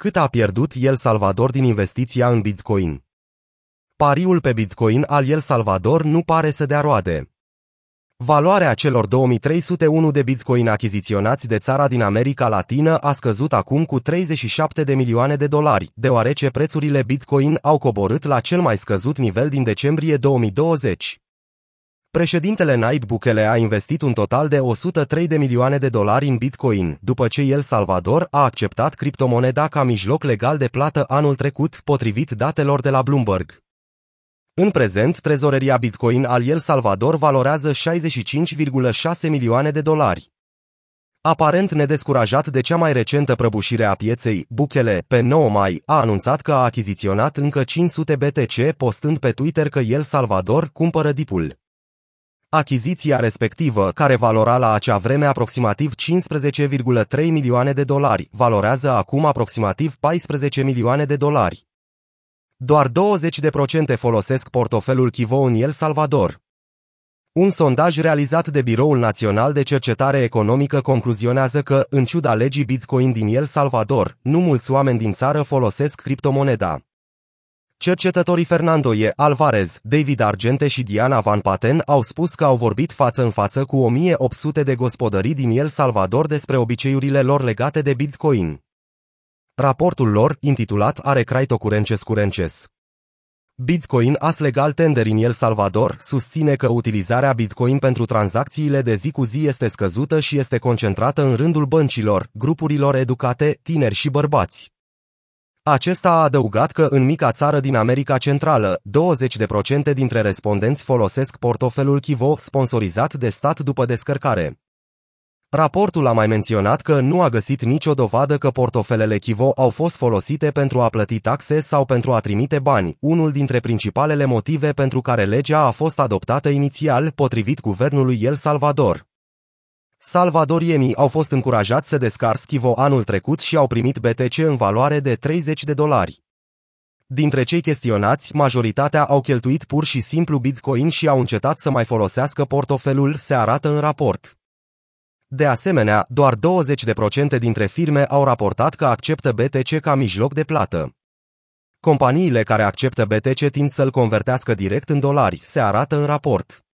Cât a pierdut El Salvador din investiția în Bitcoin? Pariul pe Bitcoin al El Salvador nu pare să dea roade. Valoarea celor 2301 de bitcoin achiziționați de țara din America Latină a scăzut acum cu 37 de milioane de dolari, deoarece prețurile bitcoin au coborât la cel mai scăzut nivel din decembrie 2020. Președintele Nayib Bukele a investit un total de 103 de milioane de dolari în Bitcoin, după ce El Salvador a acceptat criptomoneda ca mijloc legal de plată anul trecut, potrivit datelor de la Bloomberg. În prezent, trezoreria Bitcoin al El Salvador valorează 65,6 milioane de dolari. Aparent nedescurajat de cea mai recentă prăbușire a pieței, Bukele, pe 9 mai, a anunțat că a achiziționat încă 500 BTC postând pe Twitter că El Salvador cumpără dipul. Achiziția respectivă, care valora la acea vreme aproximativ 15,3 milioane de dolari, valorează acum aproximativ 14 milioane de dolari. Doar 20% folosesc portofelul Kivo în El Salvador. Un sondaj realizat de Biroul Național de Cercetare Economică concluzionează că, în ciuda legii Bitcoin din El Salvador, nu mulți oameni din țară folosesc criptomoneda. Cercetătorii Fernando E. Alvarez, David Argente și Diana Van Paten au spus că au vorbit față în față cu 1800 de gospodării din El Salvador despre obiceiurile lor legate de Bitcoin. Raportul lor, intitulat Are Craito Curences Curences. Bitcoin as legal tender în El Salvador susține că utilizarea Bitcoin pentru tranzacțiile de zi cu zi este scăzută și este concentrată în rândul băncilor, grupurilor educate, tineri și bărbați. Acesta a adăugat că în mica țară din America Centrală, 20% dintre respondenți folosesc portofelul Kivo sponsorizat de stat după descărcare. Raportul a mai menționat că nu a găsit nicio dovadă că portofelele Kivo au fost folosite pentru a plăti taxe sau pentru a trimite bani, unul dintre principalele motive pentru care legea a fost adoptată inițial, potrivit guvernului El Salvador. Salvadorienii au fost încurajați să descar Kivo anul trecut și au primit BTC în valoare de 30 de dolari. Dintre cei chestionați, majoritatea au cheltuit pur și simplu Bitcoin și au încetat să mai folosească portofelul, se arată în raport. De asemenea, doar 20% dintre firme au raportat că acceptă BTC ca mijloc de plată. Companiile care acceptă BTC tind să-l convertească direct în dolari, se arată în raport.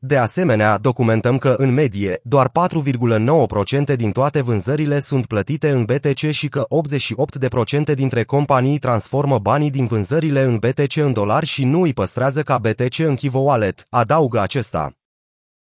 De asemenea, documentăm că, în medie, doar 4,9% din toate vânzările sunt plătite în BTC și că 88% dintre companii transformă banii din vânzările în BTC în dolari și nu îi păstrează ca BTC în Kivo Wallet, adaugă acesta.